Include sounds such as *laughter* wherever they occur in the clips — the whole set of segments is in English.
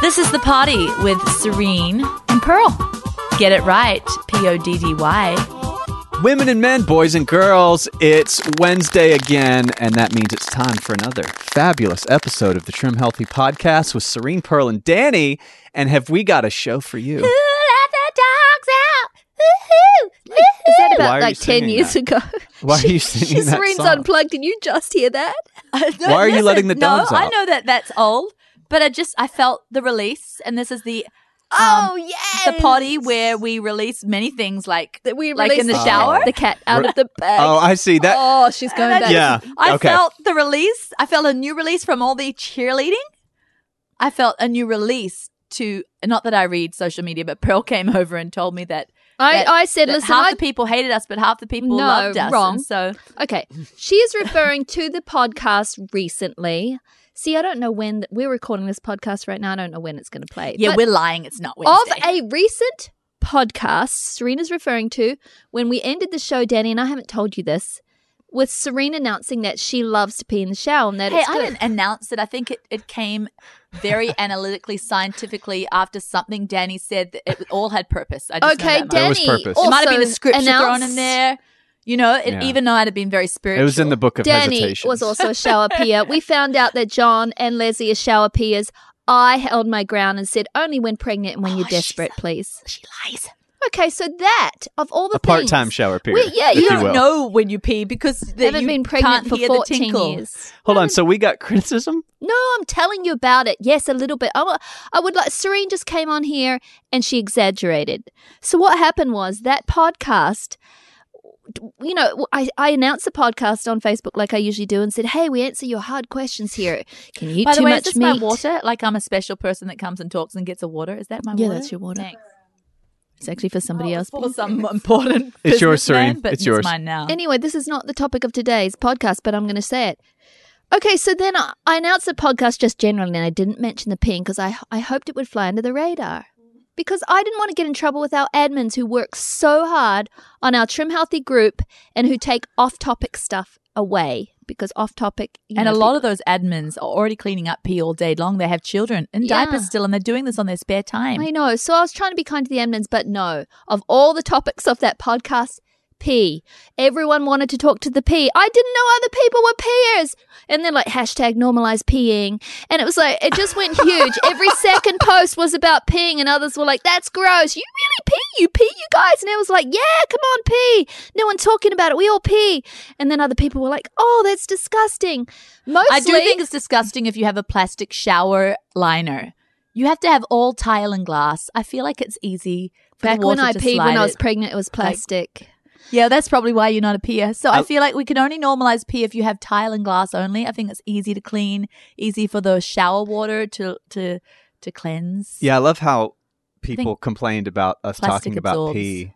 This is The Party with Serene and Pearl. Get it right, P O D D Y. Women and men, boys and girls, it's Wednesday again, and that means it's time for another fabulous episode of the Trim Healthy Podcast with Serene, Pearl, and Danny. And have we got a show for you? Who let the dogs out? Woohoo! Is that about like 10 years that? ago? Why are you singing that Serene's song? unplugged. Did you just hear that? Why are you letting the dogs no, I know that that's old, but I just I felt the release, and this is the Oh, um, yes. the potty where we release many things like That we like in released the shower. the cat out of the bag. Oh, I see that. Oh, she's going And back. yeah. I okay. felt the release. I felt a new release from all the cheerleading. I felt a new release to not that I read social media, but Pearl came *laughs* over and told me that, I, that- I said, that listen, half I, the people hated us, but half the people No, loved us. wrong. So okay. She is referring to the podcast recently. See, I don't know when we're recording this podcast right now. I don't know when it's going to play. yeah, But we're lying. It's not of a recent podcast Serena's referring to when we ended the show, Danny, and I haven't told you this, with Serena announcing that she loves to pee in the shower and that Hey, it's I didn't announce it. I think it, it came very *laughs* analytically, scientifically after something Danny said that it all had purpose. I just know Okay, that much. There was Danny. purpose. It might have been a also scripture thrown in there. You know, it, Yeah. even though I'd have been very spiritual. It was in the book of Danny hesitations. was also a *laughs* shower peer. We found out that John and Leslie are shower peers. I held my ground and said, only when pregnant and when you're Oh, she's desperate, please. She lies. Okay, so that, of all the a part-time things, shower period. We- yeah, if you you don't will. know when you pee because the, haven't you been pregnant can't for hear the 14 years. Hold on. Um, so we got criticism. No, I'm telling you about it. Yes, a little bit. I I would like, Serene just came on here and she exaggerated. So what happened was that podcast, you know, I, I announced the podcast on Facebook like I usually do and said, hey, we answer your hard questions here. Can you eat By too the way, much is this meat? my water? Like I'm a special person that comes and talks and gets a water. Is that my Yeah, water? that's your water. Thanks. It's actually for somebody oh, else. For some *laughs* important. *laughs* It's yours, businessman, Serene. But It's yours. mine now. Anyway, this is not the topic of today's podcast, but I'm going to say it. Okay, so then I, I announced the podcast just generally, and I didn't mention the ping because I, I hoped it would fly under the radar. Because I didn't want to get in trouble with our admins who work so hard on our Trim Healthy group and who take off topic stuff away. Because off topic. and a lot of those admins are already cleaning up pee all day long. They have children in Yeah. diapers still, and they're doing this on their spare time. I know. So I was trying to be kind to the admins, but no. Of all the topics of that podcast, pee. Everyone wanted to talk to the P. I didn't know other people were peers. And then like hashtag normalize peeing. And it was like, it just went huge. *laughs* Every second post was about peeing and others were like, that's gross. You really pee? You pee, you guys? And it was like, yeah, come on, pee. No one talking about it. We all pee. And then other people were like, oh, that's disgusting. Mostly. I do think it's disgusting if you have a plastic shower liner. You have to have all tile and glass. I feel like it's easy. For Back when I peed when I was pregnant, it was plastic. Yeah, that's probably why you're not a peer. So I, I- feel like we can only normalize pee if you have tile and glass only. I think it's easy to clean, easy for the shower water to to to cleanse. Yeah, I love how people complained about us plastic talking about absorbs. pee,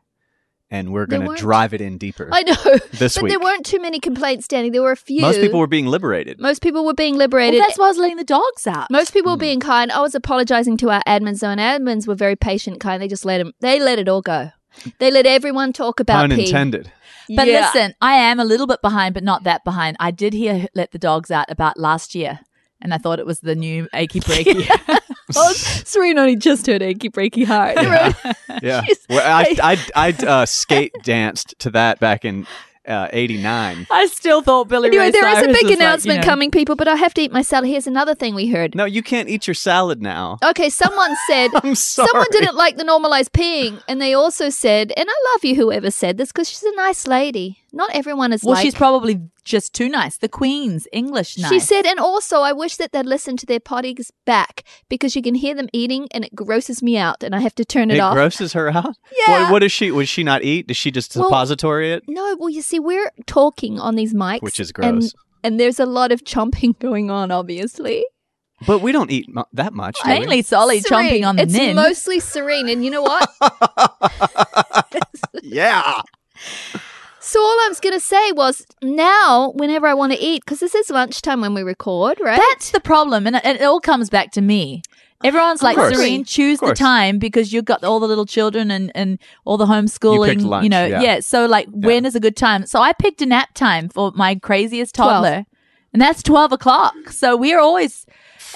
and we're going to drive it in deeper. I know. *laughs* This but week. there weren't too many complaints, Danny. There were a few. Most people were being liberated. Most people were being Well, liberated. that's why I was letting the dogs out. Most people Hmm. were being kind. I was apologizing to our admins, though, and admins were very patient, kind. They just let them. They let it all go. They let everyone talk about Pun pee. intended. But Yeah. listen, I am a little bit behind, but not that behind. I did hear "Let the Dogs Out" about last year, and I thought it was the new achy breaky. *laughs* Oh, *laughs* Serena only just heard achy breaky heart. Yeah. *laughs* Jeez. Well, I I I uh, skate danced to that back in uh, '89. I still thought Billy Anyway, Ray there is a big was like, announcement you know, coming, people, but I have to eat my salad. Here's another thing we heard. No, you can't eat your salad now. Okay, someone *laughs* said I'm sorry. someone didn't like the normalized peeing, and they also said, and I love you, whoever said this, because she's a nice lady. Not everyone is Well, like. she's probably just too nice. The Queen's English nice. She said, and also, I wish that they'd listen to their potties back because you can hear them eating, and it grosses me out, and I have to turn it, It off. It grosses her out. *laughs* Yeah. What, what does she? Would she not eat? Does she just Well, suppository it? No, well, you see, we're talking on these mics, Which is gross. and, there's a lot of chomping *laughs* going on, obviously. But we don't eat mu- that much. do we? Mainly Solly Serene. chomping on the It's nin. mostly serene. And you know what? *laughs* yeah. So all I was going to say was now, whenever I want to eat, because this is lunchtime when we record, right? That's the problem, and it, it all comes back to me. Everyone's like, course. Serene, choose the time because you've got all the little children and, and all the homeschooling. You, lunch, know, yeah. So, like, when is a good time? So, I picked a nap time for my craziest Twelve. toddler, and that's 12 o'clock. So, we're always.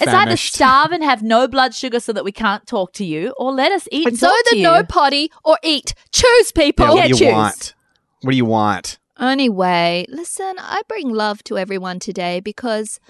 It's either starve and have no blood sugar so that we can't talk to you, or let us eat and so talk the no potty or eat. Choose, people. Yeah, what do you choose. want? What do you want? Anyway, listen, I bring love to everyone today because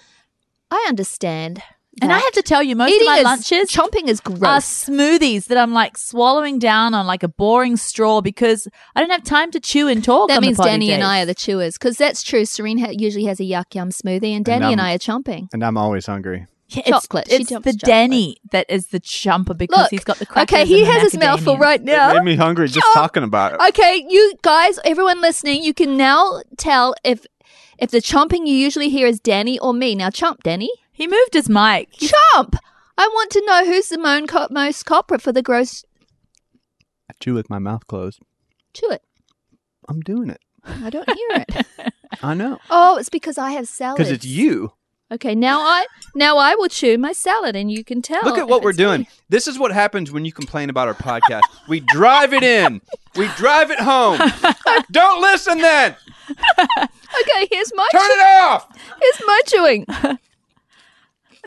I understand. And I have to tell you, most eating of my is, lunches chomping is are gross. smoothies that I'm like swallowing down on like a boring straw because I don't have time to chew and talk. that on means potty Danny and. I are the chewers because that's true. Serene ha- usually has a yuck yum smoothie, and Danny and, I'm- I are chomping. And I'm always hungry. Yeah, Chocolate. It's, She it's the chocolate. Danny that is the chumper because Look, he's got the crackers. okay, he and the has his mouth full right now. It made me hungry just talking about it. Okay, you guys, everyone listening, you can now tell if if the chomping you usually hear is Danny or me. Now, chomp, Danny. He moved his mic. Chomp! I want to know who's the mo- co- most culprit for the gross. I chew with my mouth closed. Chew it. I'm doing it. I don't hear it. *laughs* I know. oh, it's because I have salad. Because it's you. Okay, now I now I will chew my salad, and you can tell. Look at what we're doing. me. This is what happens when you complain about our podcast. we drive it in. We drive it home. *laughs* Don't listen then. Okay, here's my Turn chew- it off. here's my chewing.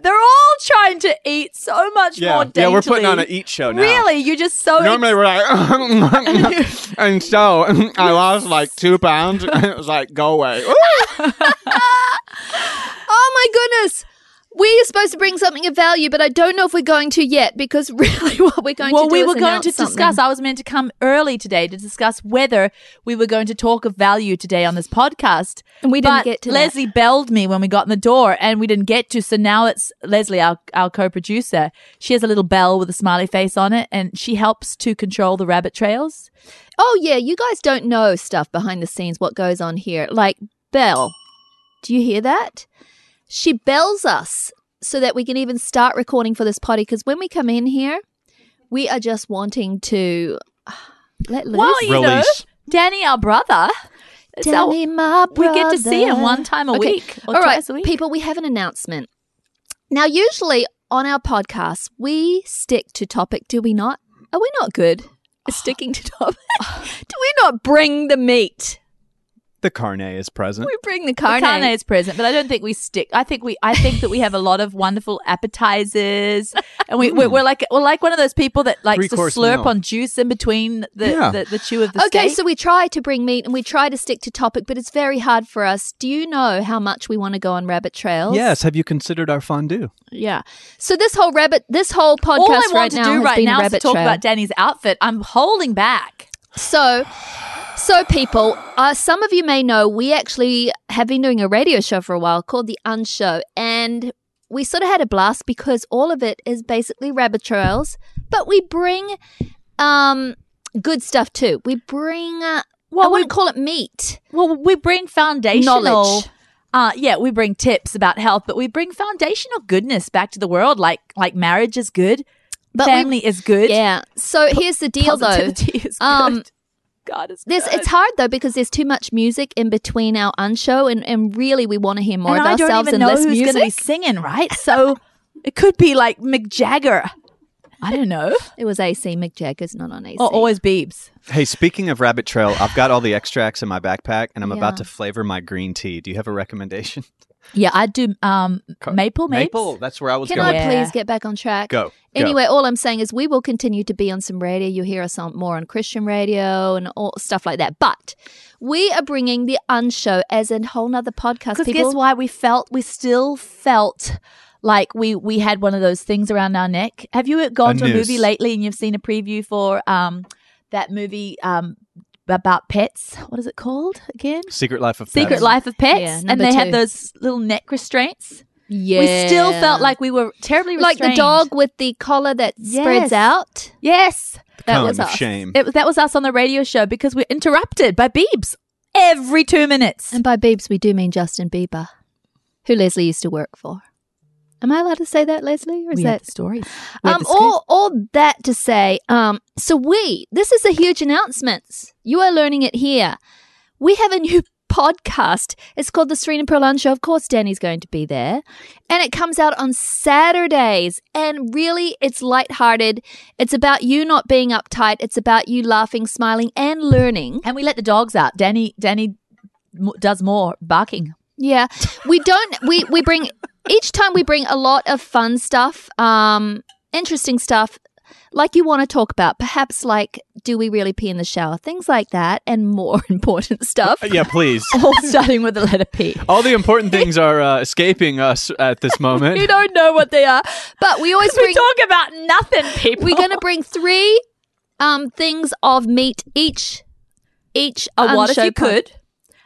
They're all trying to eat so much Yeah, more daintily. yeah, we're putting on an eat show now. Really, you're just so. Normally we're like, *laughs* and so I lost like two pounds. And *laughs* it was like, go away. Oh my goodness. We are supposed to bring something of value, but I don't know if we're going to yet because *laughs* really what we're going well, to do we is were going to something. discuss. I was meant to come early today to discuss whether we were going to talk of value today on this podcast. And we didn't but get to that. Leslie belled me when we got in the door, and we didn't get to. So now it's Leslie, our our co-producer. She has a little bell with a smiley face on it, and she helps to control the rabbit trails. Oh yeah, you guys don't know stuff behind the scenes what goes on here. Like Bell. Do you hear that? She bells us so that we can even start recording for this potty because when we come in here, we are just wanting to *sighs* let loose. Well, you know, Danny, our brother. it's our- Danny, my we get to see him one time a Okay, week or All right, twice a week. people, we have an announcement. Now, usually on our podcast, we stick to topic, do we not? Are we not good at sticking to topic? *sighs* do we not bring the meat? The carne is present. We bring the The carne. carne is present, but I don't think we stick. I think we. I think that we have a lot of wonderful appetizers, and we we're, hmm. we're like we're like one of those people that likes to Three-course slurp meal. on juice in between the Yeah. the, the chew of the Okay, steak. so we try to bring meat and we try to stick to topic, but it's very hard for us. Do you know how much we want to go on rabbit trails? Yes. Have you considered our fondue? Yeah. So this whole rabbit, this whole podcast All I want right to now do has right been now is to talk trail. about Danny's outfit. I'm holding back. So, so people, uh, some of you may know we actually have been doing a radio show for a while called The Unshow, and we sort of had a blast because all of it is basically rabbit trails, but we bring um good stuff too. We bring, uh, Well, I we- wouldn't call it meat. Well, we bring foundational Knowledge. Uh, yeah, we bring tips about health, but we bring foundational goodness back to the world. Like like marriage is good, But we- family is good. Yeah. So here's the deal, though. Positivity is good. Um, *laughs* God is This good. it's hard though because there's too much music in between our unshow, and, and really we want to hear more and of I don't ourselves even and know less who's music. going to be singing, right? So *laughs* it could be like Mick Jagger. I don't know. It was AC Mick Jagger's not on AC. Or always Beebs. Hey, speaking of rabbit trail, I've got all the extracts in my backpack, and I'm Yeah. about to flavor my green tea. Do you have a recommendation? *laughs* Yeah, I do um maple mapes. Maple. That's where I was Can going. I Yeah. please get back on track? Go. Go. Anyway, all I'm saying is we will continue to be on some radio. You'll hear us on more on Christian radio and all stuff like that. But we are bringing the Unshow as a whole nother podcast. Because People, guess why we felt we still felt like we we had one of those things around our neck. Have you gone A to a movie lately and you've seen a preview for um that movie um about pets? What is it called again? Secret Life of Secret Pets. Life of Pets, Yeah, and they two. had those little neck restraints. Yeah. We still felt like we were terribly like the dog with the collar that spreads out. Yes, That Cone was of us. shame. it that was us on the radio show because we're interrupted by Beebs every two minutes. And by Beebs, we do mean Justin Bieber, who Leslie used to work for. Am I allowed to say that, Leslie? Or is we that stories. Um, all, all that to say, um, so we, this is a huge announcement. You are learning it here. We have a new *laughs* podcast. It's called The Serena Pearl Show. Of course, Danny's going to be there. And it comes out on Saturdays. And really, it's lighthearted. It's about you not being uptight. It's about you laughing, smiling, and learning. and we let the dogs out. Danny Danny does more barking. Yeah, we don't. We we bring each time we bring a lot of fun stuff, um, interesting stuff, like you want to talk about. Perhaps like, do we really pee in the shower? Things like that, and more *laughs* important stuff. Uh, yeah, please. *laughs* All starting with the letter P. All the important things are uh, escaping us at this We *laughs* moment. don't know what they are, but we always We talk about nothing, people. We're going to bring three um things of meat each. Each a what if you pod- could,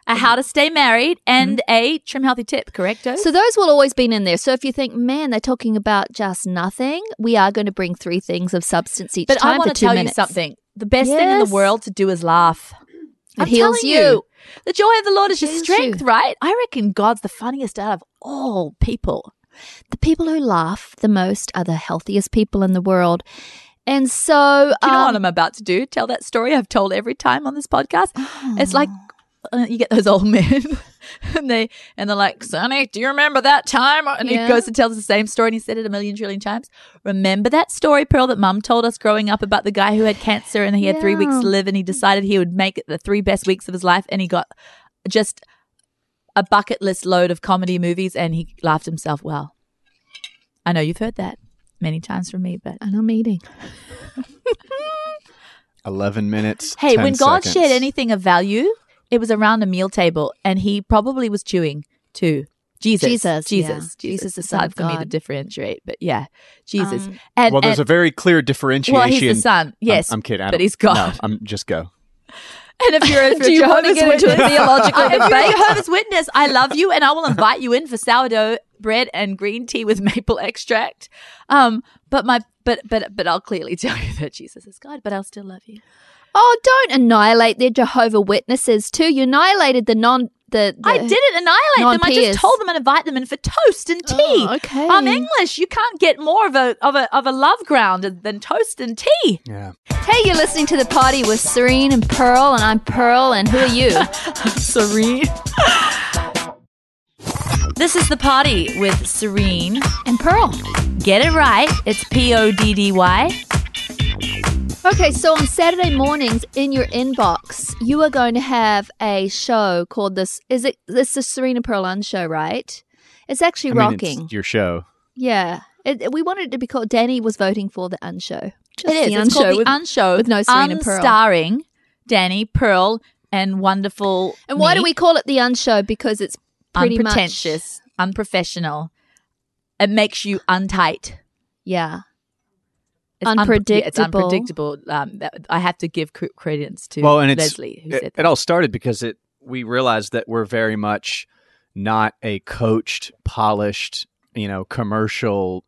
a how to stay married, and a trim healthy tip. correct? So those will always be in there. So if you think, man, they're talking about just nothing, we are going to bring three things of substance each but time I want to tell minutes. you something. The best thing in the world to do is laugh. It I'm heals telling you. The joy of the Lord is your strength, you. right? I reckon God's the funniest out of all people. The people who laugh the most are the healthiest people in the world. And so, Do you know um, what I'm about to do? Tell that story I've told every time on this podcast. It's like *gasps* uh, you get those *laughs* old men, and they and they're like, "Sonny, do you remember that time?" And Yeah. he goes and tells the same story, and he said it a million trillion times. Remember that story, Pearl, that Mum told us growing up about the guy who had cancer and he had three weeks to live, and he decided he would make it the three best weeks of his life, and he got just a bucket list load of comedy movies, and he laughed himself well. I know you've heard that many times from me, but and I'm eating. 11 minutes. Hey, 10 when God seconds. shared anything of value, it was around a meal table, and he probably was chewing too. Jesus, Jesus, Jesus, yeah. Jesus. Jesus, the Son hard of for me to differentiate, but yeah, Jesus. Um, and Well, there's and, a very clear differentiation. well, he's the son. Yes, I'm, I'm kidding. But he's God. No, I'm just go. And if you're a, *laughs* if Do you're wanna Jehovah's get into a Witness, *laughs* theological if you're a debate? Jehovah's Witness, I love you, and I will invite you in for sourdough bread and green tea with maple extract. Um, but my but but but I'll clearly *laughs* tell you that Jesus is God, but I'll still love you. Oh, don't annihilate their Jehovah Witnesses too. You annihilated the non. The, the I didn't annihilate them. I just told them and invite them in for toast and oh, tea. Oh, okay. I'm English. You can't get more of a of a of a love ground than toast and tea. Yeah. Hey, you're listening to the party with Serene and Pearl, and I'm Pearl, and who are you? *laughs* Serene. this is the party with Serene. and Pearl. Get it right. It's P O D D Y. Okay, so on Saturday mornings in your inbox, you are going to have a show called this. Is it? This is the Serena Pearl show, right? It's actually I mean, rocking. it's your show. yeah, it, we wanted it to be called. Danny was voting for the unshow. Just It is. the It's called the with- Unshow with no Serena Pearl. Starring Danny Pearl and wonderful. And why me. do we call it the unshow? Because it's pretty much unprofessional. It makes you untight. yeah. It's unpre- yeah, it's Unpredictable. unpredictable. Um, that, I have to give cre- credence to Well, and it's Leslie who it, said it all started because it we realized that we're very much not a coached, polished, you know, commercial,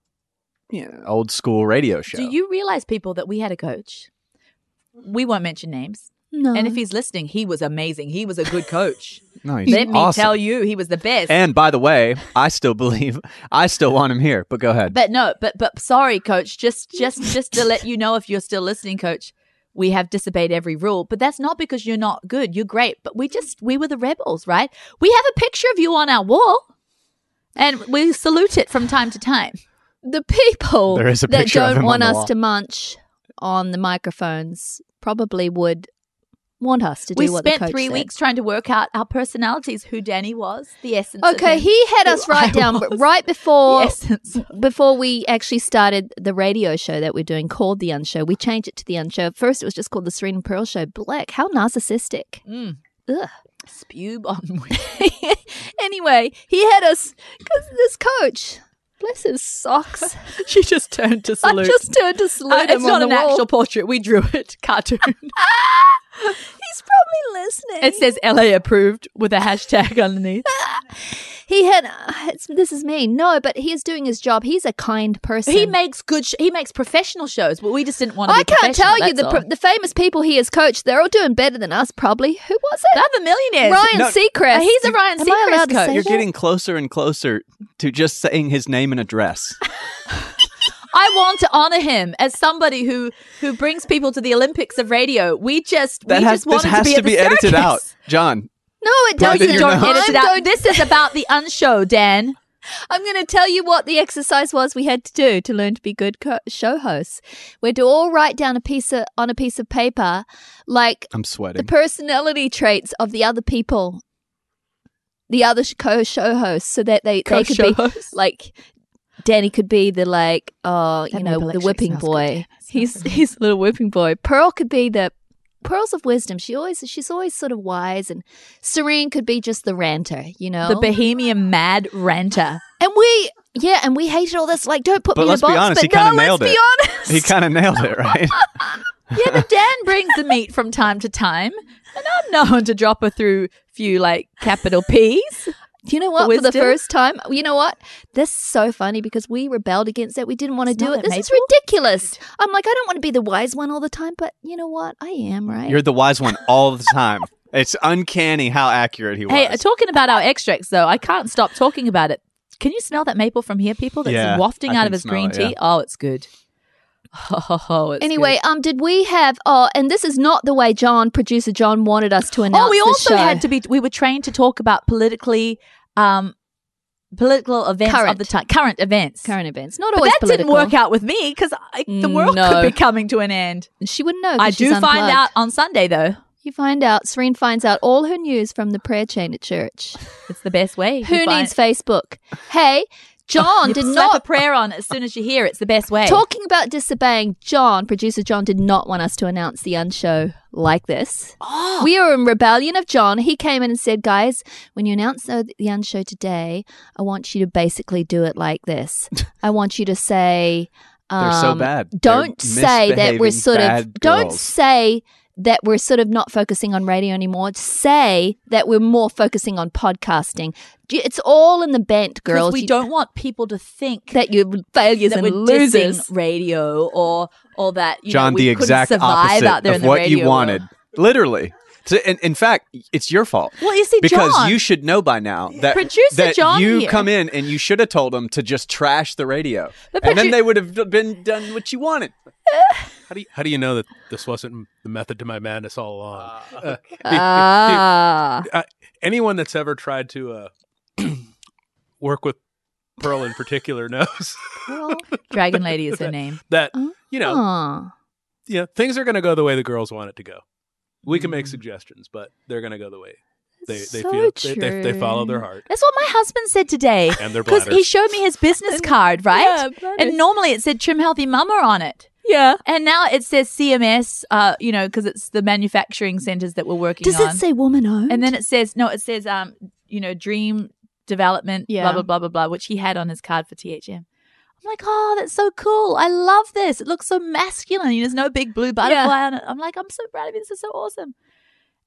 you know, old school radio show. Do you realize, people, that we had a coach? We won't mention names. No. And if he's listening, he was amazing. He was a good coach. *laughs* no, he's Let me tell you, he was the best. And by the way, I still believe I still want him here. But go ahead. but no, but but sorry, coach. Just just just to let you know, if you're still listening, coach, we have disobeyed every rule. But that's not because you're not good. You're great. But we just we were the rebels, right? We have a picture of you on our wall, and we salute it from time to time. the people There is a that don't want us wall. to munch on the microphones probably would want us to do we what the spent coach three said. weeks trying to work out our personalities, who Danny was, the essence. Okay, he had us write I down, was, right the before *laughs* before we actually started the radio show that we're doing called the Unshow, we changed it to the Unshow. First, it was just called the Serena Pearl Show. Black, how narcissistic. Mm. Ugh. Spew on. *laughs* anyway, he had us because this coach, bless his socks. *laughs* she just turned to *laughs* salute. I just turned to salute Uh, it's not an wall. actual portrait. We drew it. *laughs* Cartoon. He's He's probably listening. It says LA approved with a hashtag *laughs* underneath. *laughs* he had. Uh, it's, this is me. No, but he is doing his job. He's a kind person. He makes good. Sh- he makes professional shows, but we just didn't want to. I be can't tell you the that's all. pro- the famous people he has coached. They're all doing better than us. Probably. Who was it? They're the millionaires. Ryan No, Seacrest. He's a Ryan Am Seacrest coach. You're that? getting closer and closer to just saying his name and address. *laughs* I want to honor him as somebody who who brings people to the Olympics of radio. We just That we has just wanted has to be, to at the be edited out, John. No, it Why doesn't. did Don't know? edit it out. This is about the unshow, Dan. I'm going to tell you what the exercise was we had to do to learn to be good co- show hosts. We had to all write down a piece of, on a piece of paper, like I'm sweating the personality traits of the other people, the other co-show hosts, so that they, they could be hosts. like. Danny could be the like, oh, you know, maple the whipping boy. good. He's so he's a little whipping boy. Pearl could be the pearls of wisdom. She always she's always sort of wise, and Serene could be just the ranter. You know, The Bohemian mad ranter. and we, yeah, and we hated all this. Like, don't put But me let's in a be box. honest, but he kinda no, nailed let's it. be honest. he kind of nailed it, right? *laughs* Yeah, but Dan brings the meat from time to time, and I'm known to drop her through a few like capital P's. Do you know what? For the first time, you know what? This is so funny because we rebelled against it. We didn't want to It's do it. that This is ridiculous. I'm like, I don't want to be the wise one all the time, but you know what? I am, right? You're the wise one all the time. It's uncanny how accurate he was. Hey, talking about our extracts though, I can't stop talking about it. Can you smell that maple from here, people? That's Yeah, wafting out of his green it, tea. yeah. Oh, it's good. *laughs* Oh, Anyway, good. um, did we have? Oh, and this is not the way John, producer John, wanted us to announce. oh, we also had to be. We were trained to talk about politically, um, political events of the time, current events. current events. Not But always that political. didn't work out with me because the world No. could be coming to an end. She wouldn't know. I she's do find out on Sunday though. You find out. Serene finds out all her news from the prayer chain at church. *laughs* It's the best way. Who needs Facebook? Hey, John You did slap a not. *laughs* prayer on as soon as you hear. It's the best way. Talking about disobeying, John, producer John, did not want us to announce the unshow like this. Oh, We are in rebellion of John. He came in and said, guys, when you announce the the unshow today, I want you to basically do it like this. *laughs* I want you to say, They're so um, bad. They're Don't say that we're misbehaving sort of, bad don't say that we're sort of not focusing on radio anymore. Say that we're more focusing on podcasting. It's all in the bent, girls. we You- don't want people to think that you're failures that and we're losers. radio or or that you John, know, we the exact opposite out there of what radio you wanted. world. Literally. So, in, in fact, it's your fault. Well, you see, because John, you should know by now that Producer that John you here. come in and you should have told them to just trash the radio, But and then they would have been done what you wanted. Uh, How do you, how do you know that this wasn't the method to my madness all along? Uh, *laughs* Ah. uh, anyone that's ever tried to uh, *clears throat* work with Pearl in particular *laughs* knows Pearl? Dragon Lady is her *laughs* name. that you know, Aw. yeah, things are going to go the way the girls want it to go. We can make Mm. suggestions, but they're going to go the way they they So feel they, they, they follow their heart That's what my husband said today. and their Because he showed me his business card, right? and normally it said Trim Healthy Mama on it. Yeah. And now it says CMS, uh, you know, because it's the manufacturing centers that we're working Does on. it say woman owned? and then it says, no, it says, um, you know, Dream Development, Yeah. blah, blah, blah, blah, blah, which he had on his card for THM. I'm like, oh, that's so cool. I love this. It looks so masculine. There's no big blue butterfly on it. I'm like, I'm so proud of you. This is so awesome.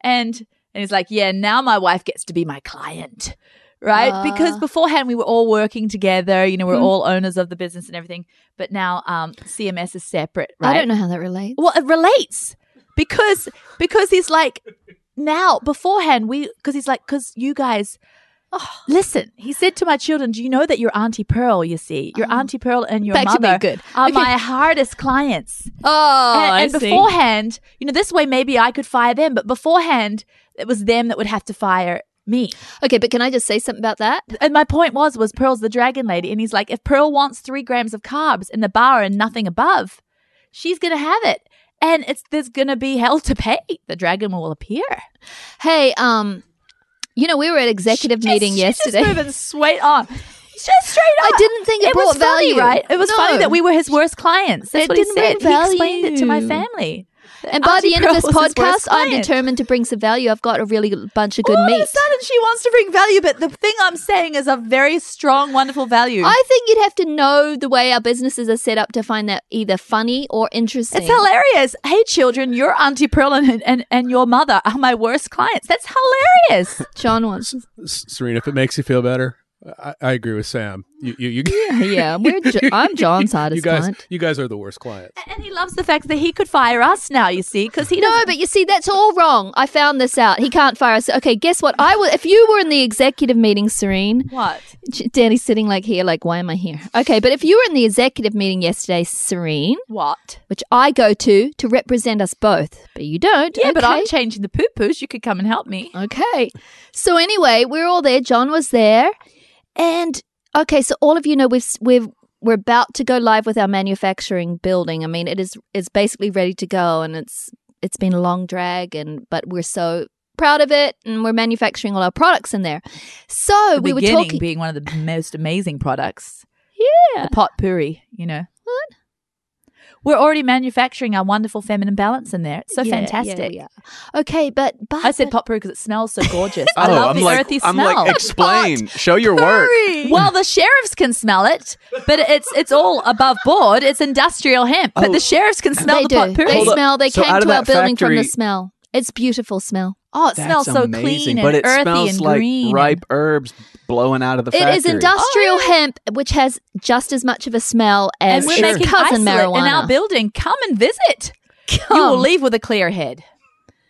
And and he's like, yeah, now my wife gets to be my client. Right? Ah. because beforehand we were all working together, you know, we're Hmm. all owners of the business and everything. But now um CMS is separate, right? I don't know how that relates. Well, it relates because because he's like now beforehand we because he's like because you guys. Oh, listen, he said to my children, "Do you know that your auntie Pearl? You see, your Oh. auntie Pearl and your mother good. are Okay. my hardest clients." Oh, and, and beforehand, you know, this way maybe I could fire them, but beforehand it was them that would have to fire me. Okay, but can I just say something about that? And my point was, was Pearl's the dragon lady, and he's like, if Pearl wants three grams of carbs in the bar and nothing above, she's gonna have it, and it's there's gonna be hell to pay. The dragon will appear. Hey, um, you know, we were at executive She meeting just- she's yesterday. Just moving straight on. Just straight on. I didn't think it, It brought was funny, value, right? It was funny that we were his worst clients. That's It what he didn't said. bring He explained it to my family. And by the end of this Auntie Pearl was his worst podcast, I'm determined to bring some value. I've got a really bunch of good All meat. of a sudden, she wants to bring value, but the thing I'm saying is a very strong, wonderful value. I think you'd have to know the way our businesses are set up to find that either funny or interesting. it's hilarious. Hey, children, your Auntie Pearl and, and, and your mother are my worst clients. That's hilarious. John wants. S- Serena, if it makes you feel better, I, I agree with Sam. You, you, you Yeah, we're Jo- *laughs* I'm John's hardest you guys, client. You guys are the worst clients. and he loves the fact that he could fire us now, you see, because he No, but you see, that's all wrong. I found this out. He can't fire us. Okay, guess what? I would if you were in the executive meeting, Serene. What? Danny's sitting like here, like, why am I here? Okay, but if you were in the executive meeting yesterday, Serene, What? which I go to to represent us both, but you don't. Yeah, but. I'm changing the poo poos. You could come and help me. Okay. So anyway, we're all there. John was there, and okay. So all of you know we've we've we're about to go live with our manufacturing building. I mean, it is it's basically ready to go, and it's it's been a long drag, and but we're so proud of it, and we're manufacturing all our products in there. So The we were talking. being one of the most amazing products. Yeah. The pot puri, you know. What? We're already manufacturing our wonderful feminine balance in there. It's so Yeah, fantastic. yeah, yeah. Okay, but but I said but- pot puri because it smells so gorgeous. I oh, love I'm the like, earthy I'm smell. like, explain, show your work. *laughs* Well, the sheriffs can smell it, but it's it's all above board. It's industrial hemp, but Oh. the sheriffs can smell they the do. pot puri. They Hold smell. They So came to our that building from the smell. It's beautiful smell. Oh, it That's smells so amazing, clean and but it earthy smells and like green. ripe herbs blowing out of the It factory. is industrial Oh, yeah. hemp, which has just as much of a smell as and we're its making cousin marijuana. in our building. Come and visit. You will leave with a clear head.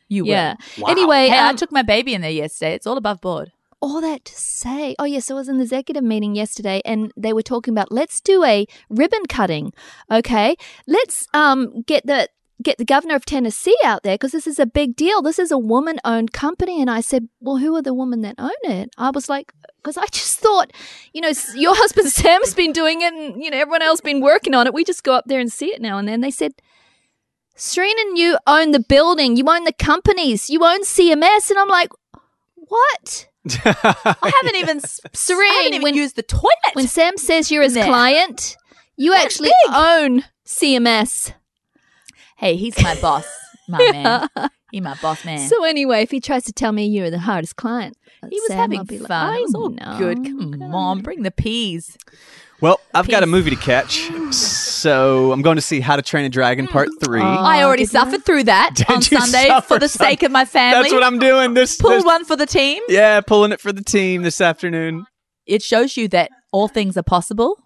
You will. Yeah. Anyway, Hey, I um, took my baby in there yesterday. It's all above board. all that to say. Oh, yes, I was in the executive meeting yesterday and they were talking about let's do a ribbon cutting. Okay. Let's um get the get the governor of Tennessee out there because this is a big deal. This is a woman owned company. And I said, Well, who are the women that own it? I was like, because I just thought, you know, your husband *laughs* Sam's been doing it and, you know, everyone else been working on it. We just go up there and see it now and then. They said, Serena and you own the building, you own the companies, you own CMS. And I'm like, what? I *laughs* haven't even s- Serene, I haven't even when- used the toilet. When Sam says you're his client, you That's actually big. own CMS. Hey, he's my boss, my *laughs* man. He my boss man. So anyway, if he tries to tell me you're the hardest client, he was Sam, having I'll be fun. like, it was I all know. good. Come on, bring the peas. Well, I've got a movie to catch, so I'm going to see How to Train a Dragon Part oh, Three. Oh, I already did you? suffered through that Did on Sunday for the some- sake of my family. That's what I'm doing. This, Pulled this one for the team. yeah, pulling it for the team this afternoon. It shows you that all things are possible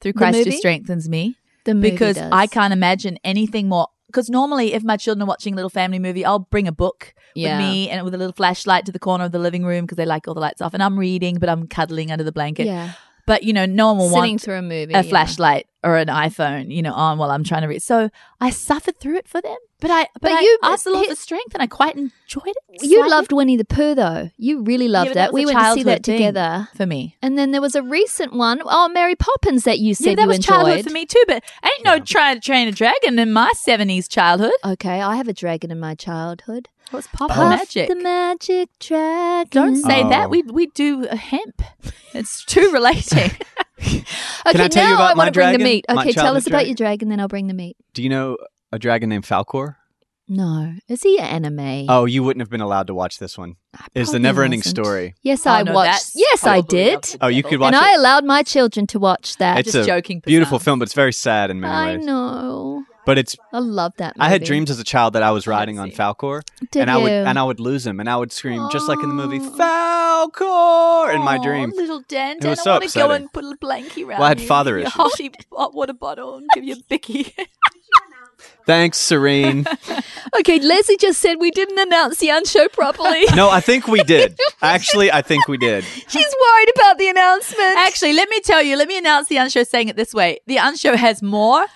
through Christ who strengthens me. The movie because does. I can't imagine anything more. Because normally, if my children are watching a little family movie, I'll bring a book Yeah. with me and with a little flashlight to the corner of the living room because they like all the lights off, and I'm reading, but I'm cuddling under the blanket. Yeah, But you know, no one will sitting want through a movie, a yeah. flashlight or an iPhone, you know, on while I'm trying to read. So I suffered through it for them, but I but, But I you- asked the Lord he- for strength, and I quite enjoyed it. You loved Winnie the Pooh, though. You really loved but that. was We went to see that together. for me. And then there was a recent one, oh Mary Poppins, that you said yeah, that you was enjoyed. childhood for me too. But ain't no trying to train a dragon in my seventies childhood. Okay, I have a dragon in my childhood. What's Puff Puff the Magic? the magic dragon. Don't say Oh. that. We we do a hemp. It's too relating. Okay, *laughs* Can I tell you now about I want to bring the meat. Okay, tell childhood us about your dragon, then I'll bring the meat. Do you know a dragon named Falkor? No, is he anime? Oh, you wouldn't have been allowed to watch this one. It's the Probably never-ending wasn't. story. Yes, Oh, I no, watched. that's Yes, I probably did. to Oh, you the could devil. watch And it. I allowed my children to watch that. It's just a joking, beautiful Pascal. film, but it's very sad in many I ways. know. But it's I love that. Movie. I had dreams as a child that I was riding on. Falkor, Did and I would you? and I would lose him, and I would scream just like in the movie. Falkor in my Aw, dream. little Dan, It Dan, was I so want to go upsetting. and put a little blankie around Well, I had you, father give you a issues. hotty hot water bottle and give you a bicky. *laughs* Thanks, Serene. *laughs* Okay, Leslie just said we didn't announce the unshow properly. no, I think we did. *laughs* Actually, I think we did. She's worried about the announcement. Actually, let me tell you, let me announce the unshow saying it this way. The unshow has more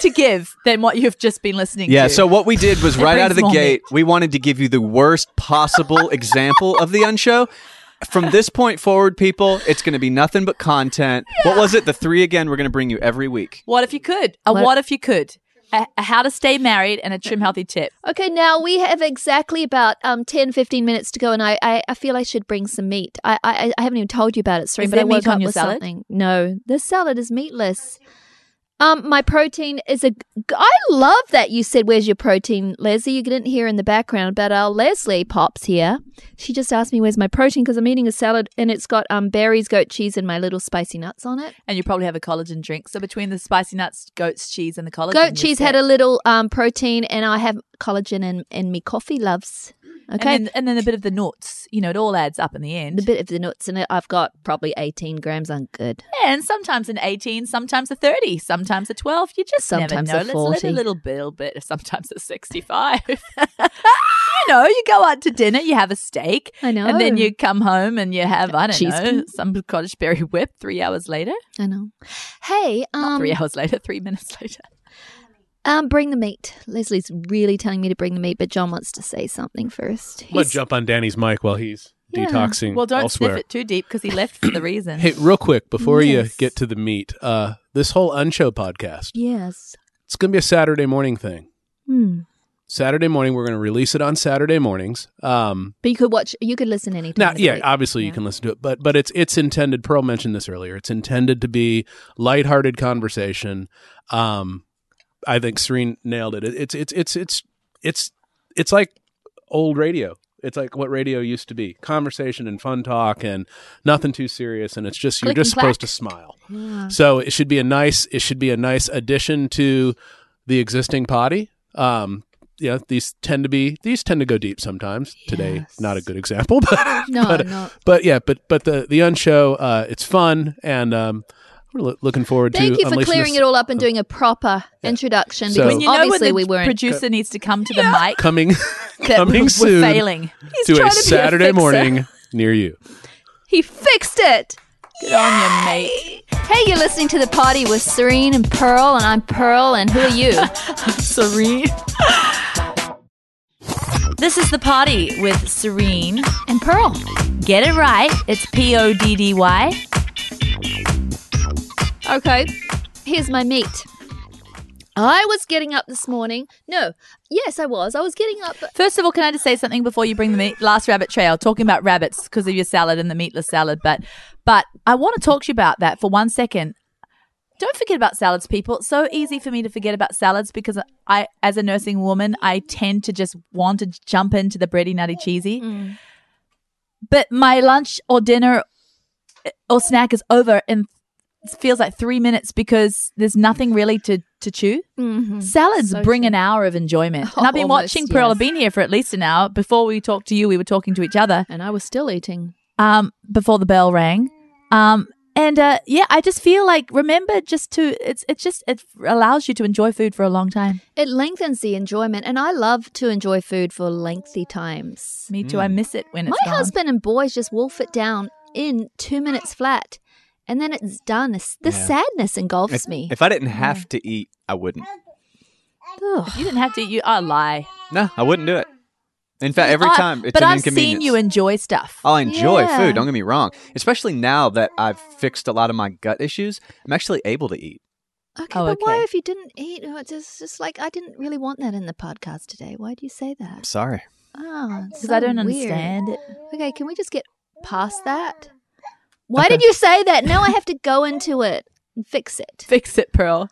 to give than what you've just been listening Yeah, to. Yeah, so what we did was right out of the brings more gate, we wanted to give you the worst possible *laughs* example of the unshow. From this point forward, people, it's going to be nothing but content. What was it? The three again, we're going to bring you every week. what if you could? A What- what, if you could? A, a how to stay married and a trim healthy tip. *laughs* Okay, now we have exactly about um 10, 15 minutes to go, and I, I, I feel I should bring some meat. I, I I haven't even told you about it, Serene, but I meat woke on up your with salad? something. No, this salad is meatless. Um, my protein is a. I love that you said, "Where's your protein, Leslie?" You didn't hear in the background, but our Leslie pops here. She just asked me, "Where's my protein?" Because I'm eating a salad and it's got um berries, goat cheese, and my little spicy nuts on it. And you probably have a collagen drink. So between the spicy nuts, goat's cheese, and the collagen, Goat cheese had a little um protein, and I have collagen in in me coffee loves. Okay, and then, and then a bit of the nuts. You know, it all adds up in the end. the bit of the nuts in it. I've got probably 18 grams. I'm good. and sometimes an 18, sometimes a 30, sometimes a 12. You just Sometimes never a know. 40. Let's let a little bit, bit, sometimes a 65. *laughs* you know, you go out to dinner, you have a steak, I know. and then you come home and you have, I don't Cheese know, cube. some cottage berry whip three hours later. I know. Hey, Not um, three hours later, three minutes *laughs* later. Um, bring the meat. Leslie's really telling me to bring the meat, but John wants to say something first. Let's He's- jump on Danny's mic while he's Yeah. detoxing Well, don't elsewhere. sniff it too deep because he left for the reason. Hey, real quick before you Yes. get to the meat, uh, this whole Unshow podcast, Yes. it's going to be a Saturday morning thing. Hmm. Saturday morning, we're going to release it on Saturday mornings. Um, But you could watch. You could listen anytime. now, of the yeah, week. obviously you Yeah. can listen to it, but but it's it's intended. Pearl mentioned this earlier. It's intended to be lighthearted conversation. Um, I think Serene nailed it. It- It's it's it's it's it's it's like old radio. It's like what radio used to be: conversation and fun talk, and nothing too serious. And it's just you're Click just supposed to smile. Yeah. So it should be a nice it should be a nice addition to the existing potty. Um, yeah, these tend to be these tend to go deep sometimes. Today, not a good example, *laughs* but No, but, no. but yeah, but but the the unshow, uh, it's fun, and um, we're loo- looking forward to. Thank you for clearing this- it all up and doing a proper introduction So- because you know when obviously the we weren't. producer needs to come to the mic, coming *laughs* coming we're soon failing. to a to be a Saturday morning near you. he fixed it. Good on you, mate. Hey, you're listening to the party with Serene and Pearl, and I'm Pearl, and who are you? *laughs* Serene. This is the party with Serene. and Pearl. Get it right. It's P O D D Y. Okay, here's my meat. I was getting up this morning. No, yes, I was. I was getting up. First of all, can I just say something before you bring the meat? Last rabbit trail, talking about rabbits because of your salad and the meatless salad. But, but I want to talk to you about that for one second. Don't forget about salads, people. It's so easy for me to forget about salads because I, as a nursing woman, I tend to just want to jump into the bready, nutty, cheesy. Mm. But my lunch or dinner eh, or snack is over in feels like three minutes because there's nothing really to, to chew. Mhm. Salads So bring true. an hour of enjoyment. And I've been *laughs* Almost, watching Pearl. yes. I've been here for at least an hour. Before we talked to you, we were talking to each other And I was still eating. um, before the bell rang. Um, and uh, yeah, I just feel like remember just to it's it's just it allows you to enjoy food for a long time. It lengthens the enjoyment, and I love to enjoy food for lengthy times. Me too. I miss it when it's My gone. husband and boys just wolf it down in two minutes flat, and then it's done. It's- The Yeah. sadness engulfs If, me. if I didn't have to eat, I wouldn't. Ugh. You didn't have to. eat, You I lie. No, I wouldn't do it. In fact, every I- time it's but an I've inconvenience. seen you enjoy stuff. I'll enjoy Yeah. food. Don't get me wrong. Especially now that I've fixed a lot of my gut issues, I'm actually able to eat. Okay, Oh, but why if you didn't eat? Oh, it's just, just like I didn't really want that in the podcast today. Why do you say I'm that? sorry. Oh, Because I don't understand it. Okay, can we just get past that? Why did you say that? Now I have to go into it and fix it. Fix it, Pearl.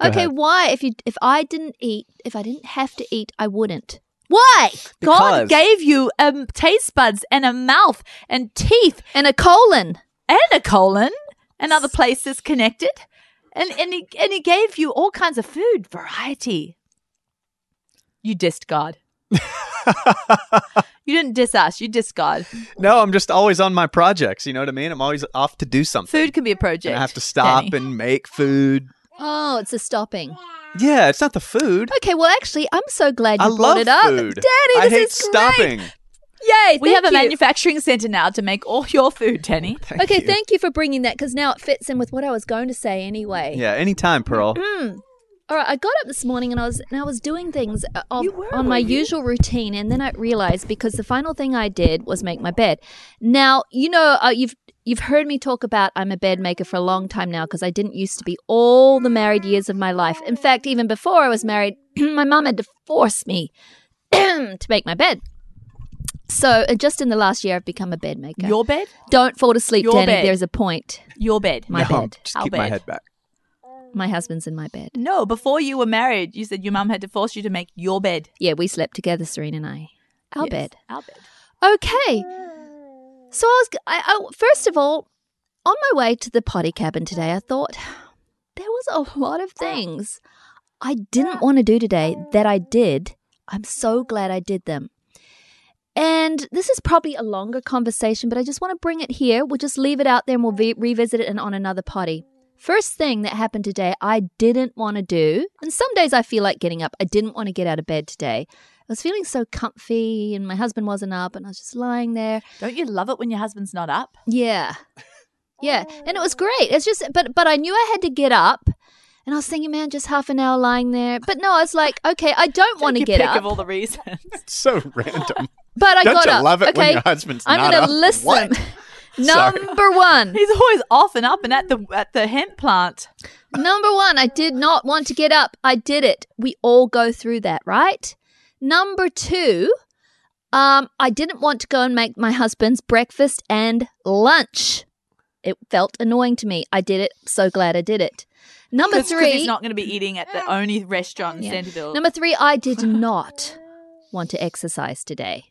Go okay, ahead. why? If you if I didn't eat, if I didn't have to eat, I wouldn't. Why? God gave you um, taste buds and a mouth and teeth And a colon. and a colon and other places connected. And and he and he gave you all kinds of food variety. You dissed God. *laughs* You didn't diss us. You dissed God. No, I'm just always on my projects. You know what I mean? I'm always off to do something. Food can be a project. And I have to stop Danny. and make food. Oh, it's a stopping. Yeah, it's not the food. Okay, well, actually, I'm so glad you I brought love it up, food. Daddy. I This hate is great. stopping. Yay! We have a you. manufacturing center now to make all *laughs* your food, Danny. Thank Okay, you. thank you for bringing that because now it fits in with what I was going to say anyway. Yeah, anytime, Pearl. Mm. All right, I got up this morning and I was and I was doing things uh, of, were, on my you? usual routine, and then I realized because the final thing I did was make my bed. Now you know uh, you've you've heard me talk about I'm a bed maker for a long time now because I didn't used to be all the married years of my life. In fact, even before I was married, *clears throat* my mum had to force me *clears throat* to make my bed. So uh, just in the last year, I've become a bed maker. Your bed? Don't fall asleep, Your Danny. bed. There's a point. Your bed. My No, bed. Just Our keep my head back. My husband's in my bed. No, before you were married, you said your mum had to force you to make your bed. Yeah, we slept together, Serena and I. Our Yes, bed. Our bed. Okay. So I was, I, I, first of all, on my way to the potty cabin today, I thought *sighs* there was a lot of things I didn't want to do today that I did. I'm so glad I did them. And this is probably a longer conversation, but I just want to bring it here. We'll just leave it out there and we'll ve- revisit it in- on another potty. First thing that happened today, I didn't want to do. And some days I feel like getting up. I didn't want to get out of bed today. I was feeling so comfy and my husband wasn't up and I was just lying there. Don't you love it when your husband's not up? Yeah. Yeah. And it was great. It's just but but I knew I had to get up and I was thinking, man, just half an hour lying there. But no, I was like, okay, I don't want to get your pick up. of all the reasons. *laughs* so random. but I Don't got you up. love it okay. when your husband's I'm not gonna up? listen. What? *laughs* Sorry. Number one. He's always off and up and at the at the hemp plant. Number one, I did not want to get up. I did it. We all go through that, right? Number two, um, I didn't want to go and make my husband's breakfast and lunch. It felt annoying to me. I did it. So glad I did it. Number 'cause three, he's not going to be eating at the only restaurant in Yeah. Centerville. Number three, I did not want to exercise today.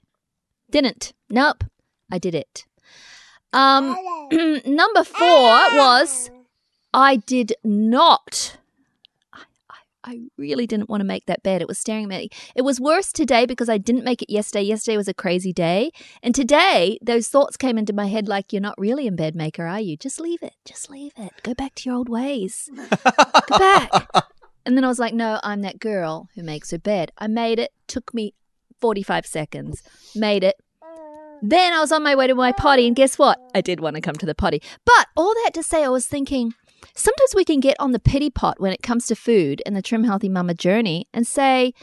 Didn't. Nope. I did it. Um, *clears throat* number four was I did not. I, I, I really didn't want to make that bed. It was staring at me. It was worse today because I didn't make it yesterday. Yesterday was a crazy day. And today, those thoughts came into my head like, you're not really in bed maker, are you? Just leave it. Just leave it. Go back to your old ways. Go *laughs* back. And then I was like, no, I'm that girl who makes her bed. I made it. Took me 45 seconds. Made it. Then I was on my way to my potty, and guess what? I did want to come to the potty. But all that to say, I was thinking sometimes we can get on the pity pot when it comes to food and the Trim Healthy Mama journey and say,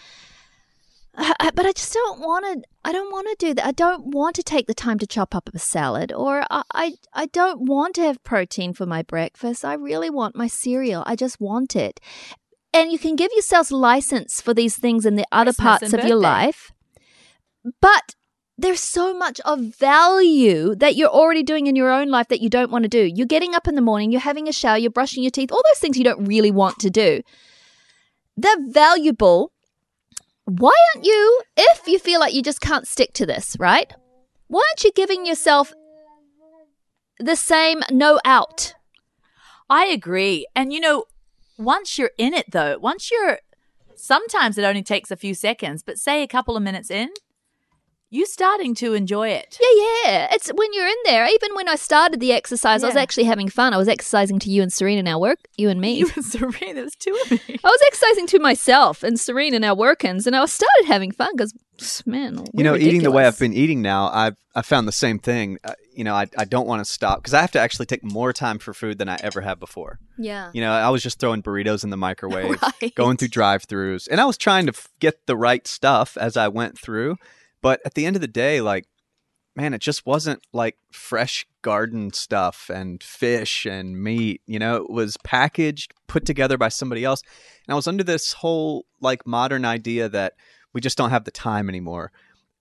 "Uh, uh, but I just don't want to. I don't want to do that. I don't want to take the time to chop up a salad, or I, I, I don't want to have protein for my breakfast. I really want my cereal. I just want it. And you can give yourselves license for these things in the other Christmas parts of your life, but there's so much of value that you're already doing in your own life that you don't want to do. You're getting up in the morning, you're having a shower, you're brushing your teeth, all those things you don't really want to do. They're valuable. Why aren't you, if you feel like you just can't stick to this, right? Why aren't you giving yourself the same no out? I agree. And you know, once you're in it though, once you're sometimes it only takes a few seconds, but say a couple of minutes in, you starting to enjoy it. Yeah, yeah. It's when you're in there. Even when I started the exercise, I was actually having fun. I was exercising to you and Serene now work, you and me. You and Serene, there was two of me. I was exercising to myself and Serene and our workins, and I started having fun because, man, you know, eating the way I've been eating now, I've I found the same thing. Uh, you know, I I don't want to stop because I have to actually take more time for food than I ever have before. Yeah. You know, I was just throwing burritos in the microwave, *laughs* Right. going through drive-throughs, and I was trying to f- get the right stuff as I went through. But at the end of the day, like, man, it just wasn't like fresh garden stuff and fish and meat. You know, it was packaged, put together by somebody else, and I was under this whole like modern idea that we just don't have the time anymore.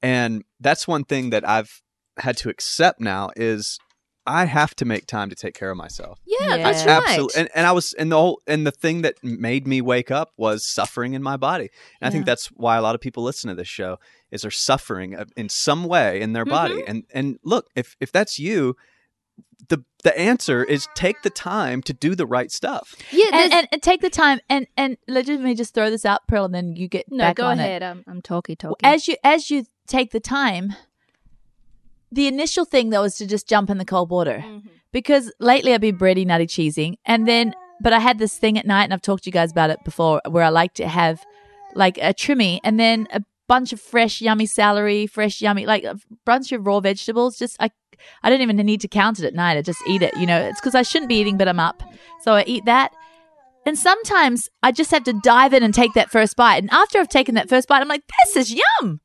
And that's one thing that I've had to accept now is I have to make time to take care of myself. Yeah, Yeah. that's right. Absolutely. And, and I was and the whole and the thing that made me wake up was suffering in my body. And I think that's why a lot of people listen to this show is they're suffering in some way in their body. Mm-hmm. And and look, if if that's you, the the answer is take the time to do the right stuff. Yeah, And, and, and take the time and and let me just throw this out, Pearl, and then you get no, back go on it. ahead. I'm, I'm talking, talking. As you as you take the time, the initial thing though was to just jump in the cold water Mm-hmm. because lately I've been bready nutty cheesing, and then but I had this thing at night, and I've talked to you guys about it before, where I like to have like a trimmy and then a bunch of fresh yummy celery, fresh yummy like a bunch of raw vegetables. Just I I don't even need to count it at night. I just eat it. You know, it's because I shouldn't be eating, but I'm up, so I eat that. And sometimes I just have to dive in and take that first bite. And after I've taken that first bite, I'm like, this is yum.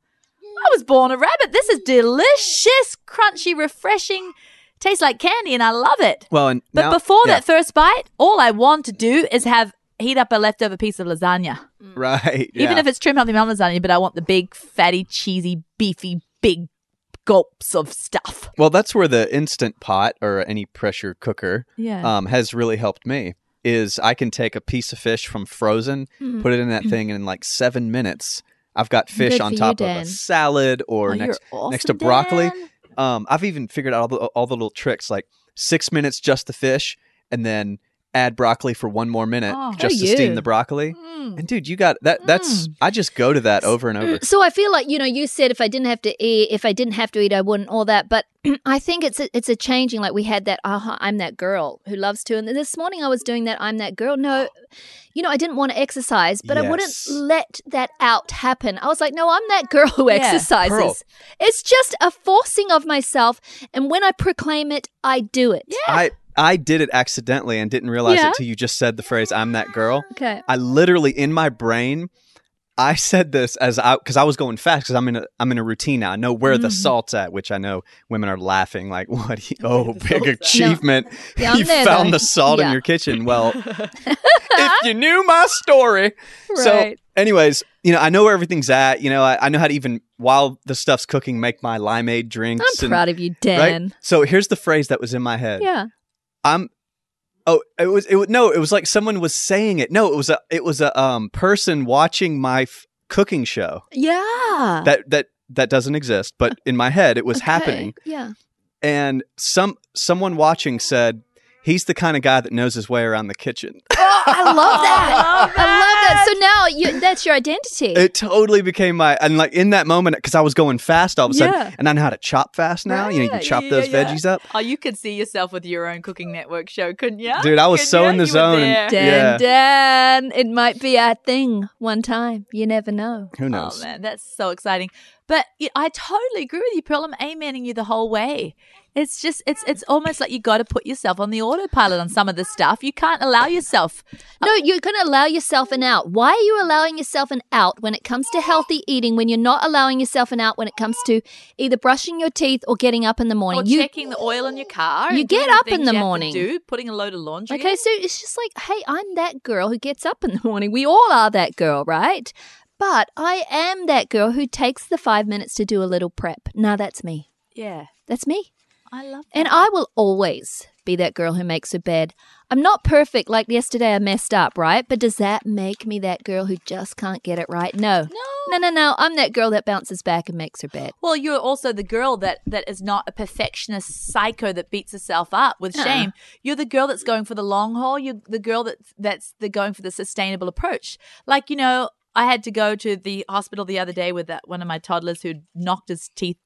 I was born a rabbit. This is delicious, crunchy, refreshing. Tastes like candy and I love it. Well, and But now- before yeah, that first bite, all I want to do is have heat up a leftover piece of lasagna. right, Even yeah. if it's trim healthy mum lasagna, but I want the big, fatty, cheesy, beefy, big gulps of stuff. well, that's where the instant pot or any pressure cooker Yeah. um, has really helped me. is I can take a piece of fish from frozen, Mm. put it in that thing, and in like seven minutes, I've got fish Good on for you, top of a salad or Oh, next you're next to broccoli. Dan. Um, I've even figured out all the all the little tricks, like six minutes just the fish, and then add broccoli for one more minute Oh. just to steam the broccoli. Mm. And dude, you got that. That's I just go to that over and over. *clears throat* So I feel like you know you said if I didn't have to eat, if I didn't have to eat, I wouldn't. All that, but *clears throat* I think it's a, it's a changing. Like we had that. Uh, I'm that girl who loves to. And this morning I was doing that. I'm that girl. No, you know I didn't want to exercise, but I wouldn't let that out happen. I was like, no, I'm that girl who Yeah. exercises. Pearl. It's just a forcing of myself, and when I proclaim it, I do it. Yeah. I I did it accidentally and didn't realize Yeah? it till you just said the phrase "I'm that girl." Okay. I literally in my brain, I said this as I because I was going fast because I'm in a I'm in a routine now. I know where the Mhm. salt's at, which I know women are laughing like, *laughs* "What? do *laughs* you- oh, big achievement! Yeah, I'm you found the salt in your kitchen." Well, *laughs* if you knew my story, so anyways, you know I know where everything's at. You know I, I know how to even while the stuff's cooking make my limeade drinks. I'm and- proud of you, Dan. right? So here's the phrase that was in my head. Yeah. I'm. Oh, it was. It was no. It was like someone was saying it. No, it was a. It was a um person watching my f- cooking show. Yeah. That that that doesn't exist, but *laughs* in my head it was Okay. happening. Yeah. And some someone watching said, "He's the kind of guy that knows his way around the kitchen." I love that. I love that. So now you, that's your identity. It totally became my and like in that moment because I was going fast all of a sudden, Yeah. and I know how to chop fast now. you know, you can chop yeah, those yeah, yeah. veggies up. Oh, you could see yourself with your own Cooking Network show, couldn't you? Dude, I was Couldn't so ya? in the You zone and- Dan, Yeah. Dan, it might be our thing one time. You never know. Who knows? Oh man, that's so exciting. But I totally agree with you, Pearl. I'm amening you the whole way. It's just it's it's almost like you got to put yourself on the autopilot on some of this stuff. You can't allow yourself. No, you're going to allow yourself an out. Why are you allowing yourself an out when it comes to healthy eating when you're not allowing yourself an out when it comes to either brushing your teeth or getting up in the morning? Or you checking the oil in your car. you get up in the you have to morning. do, putting a load of laundry. Okay, in. so it's just like, hey, I'm that girl who gets up in the morning. We all are that girl, right? But I am that girl who takes the five minutes to do a little prep. Now that's me. yeah, That's me. I love. That. And I will always be that girl who makes her bed. I'm not perfect. Like yesterday, I messed up, right? But does that make me that girl who just can't get it right? No. no, No, no, no. I'm that girl that bounces back and makes her bed. Well, you're also the girl that that is not a perfectionist psycho that beats herself up with Uh-uh. shame. You're the girl that's going for the long haul. You're the girl that that's the going for the sustainable approach. Like you know, I had to go to the hospital the other day with that one of my toddlers who knocked his teeth,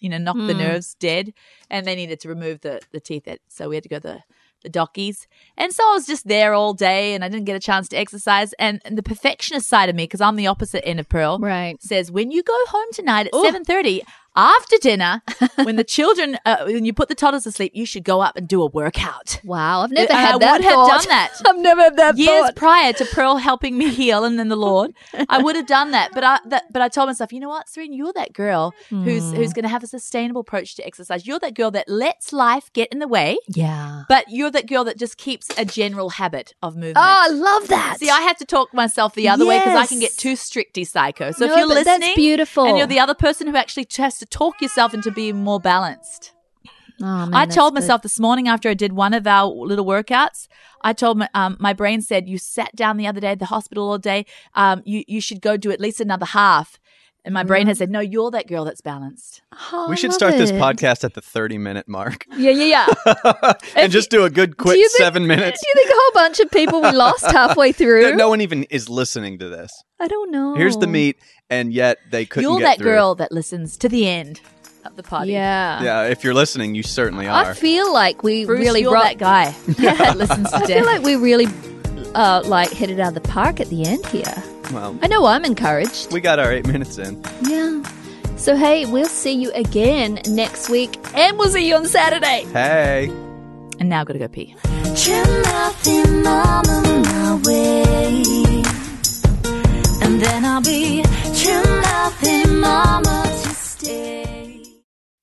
you know, knocked mm. the hmm. nerves dead, and they needed to remove the the teeth. That, so we had to go to the the dockies. And so I was just there all day and I didn't get a chance to exercise. And, and the perfectionist side of me, because I'm the opposite end of Pearl, right. says, when you go home tonight at 7.30, after dinner, *laughs* when the children, uh, when you put the toddlers to sleep, you should go up and do a workout. Wow. I've never And had I that would have done that. *laughs* I've never had that Years thought. prior to Pearl helping me heal and then the Lord, I would have done that. But I, that, but I told myself, you know what, Serene, you're that girl who's Hmm. who's going to have a sustainable approach to exercise. You're that girl that lets life get in the way, Yeah. but you're that girl that just keeps a general habit of movement. Oh, I love that. See, I have to talk myself the other way because I can get too stricty psycho. So No, if you're but that's beautiful. and you're the other person who actually has to talk yourself into being more balanced. Oh, man, I told good. myself this morning after I did one of our little workouts. I told my um, my brain said, "You sat down the other day at the hospital all day. Um, you you should go do at least another half." And my brain has said, "No, you're that girl that's balanced." Oh, we should love start this podcast at the 30 minute mark Yeah, yeah, yeah. *laughs* and just do a good quick think- seven minutes. Do you think a whole bunch of people we lost *laughs* halfway through? No, no one even is listening to this. I don't know. Here's the meat, and yet they couldn't you're get that through. girl that listens to the end of the party. Yeah. Yeah, if you're listening, you certainly are. I feel like we Bruce, really you're rocked. that guy *laughs* that listens to I death. feel like we really uh, like hit it out of the park at the end here. well, I know I'm encouraged. we got our eight minutes in. Yeah. So hey, we'll see you again next week, and we'll see you on Saturday. Hey. and now I've got to go pee. Trim nothing mama my way. And then I'll be trim nothing mama to stay.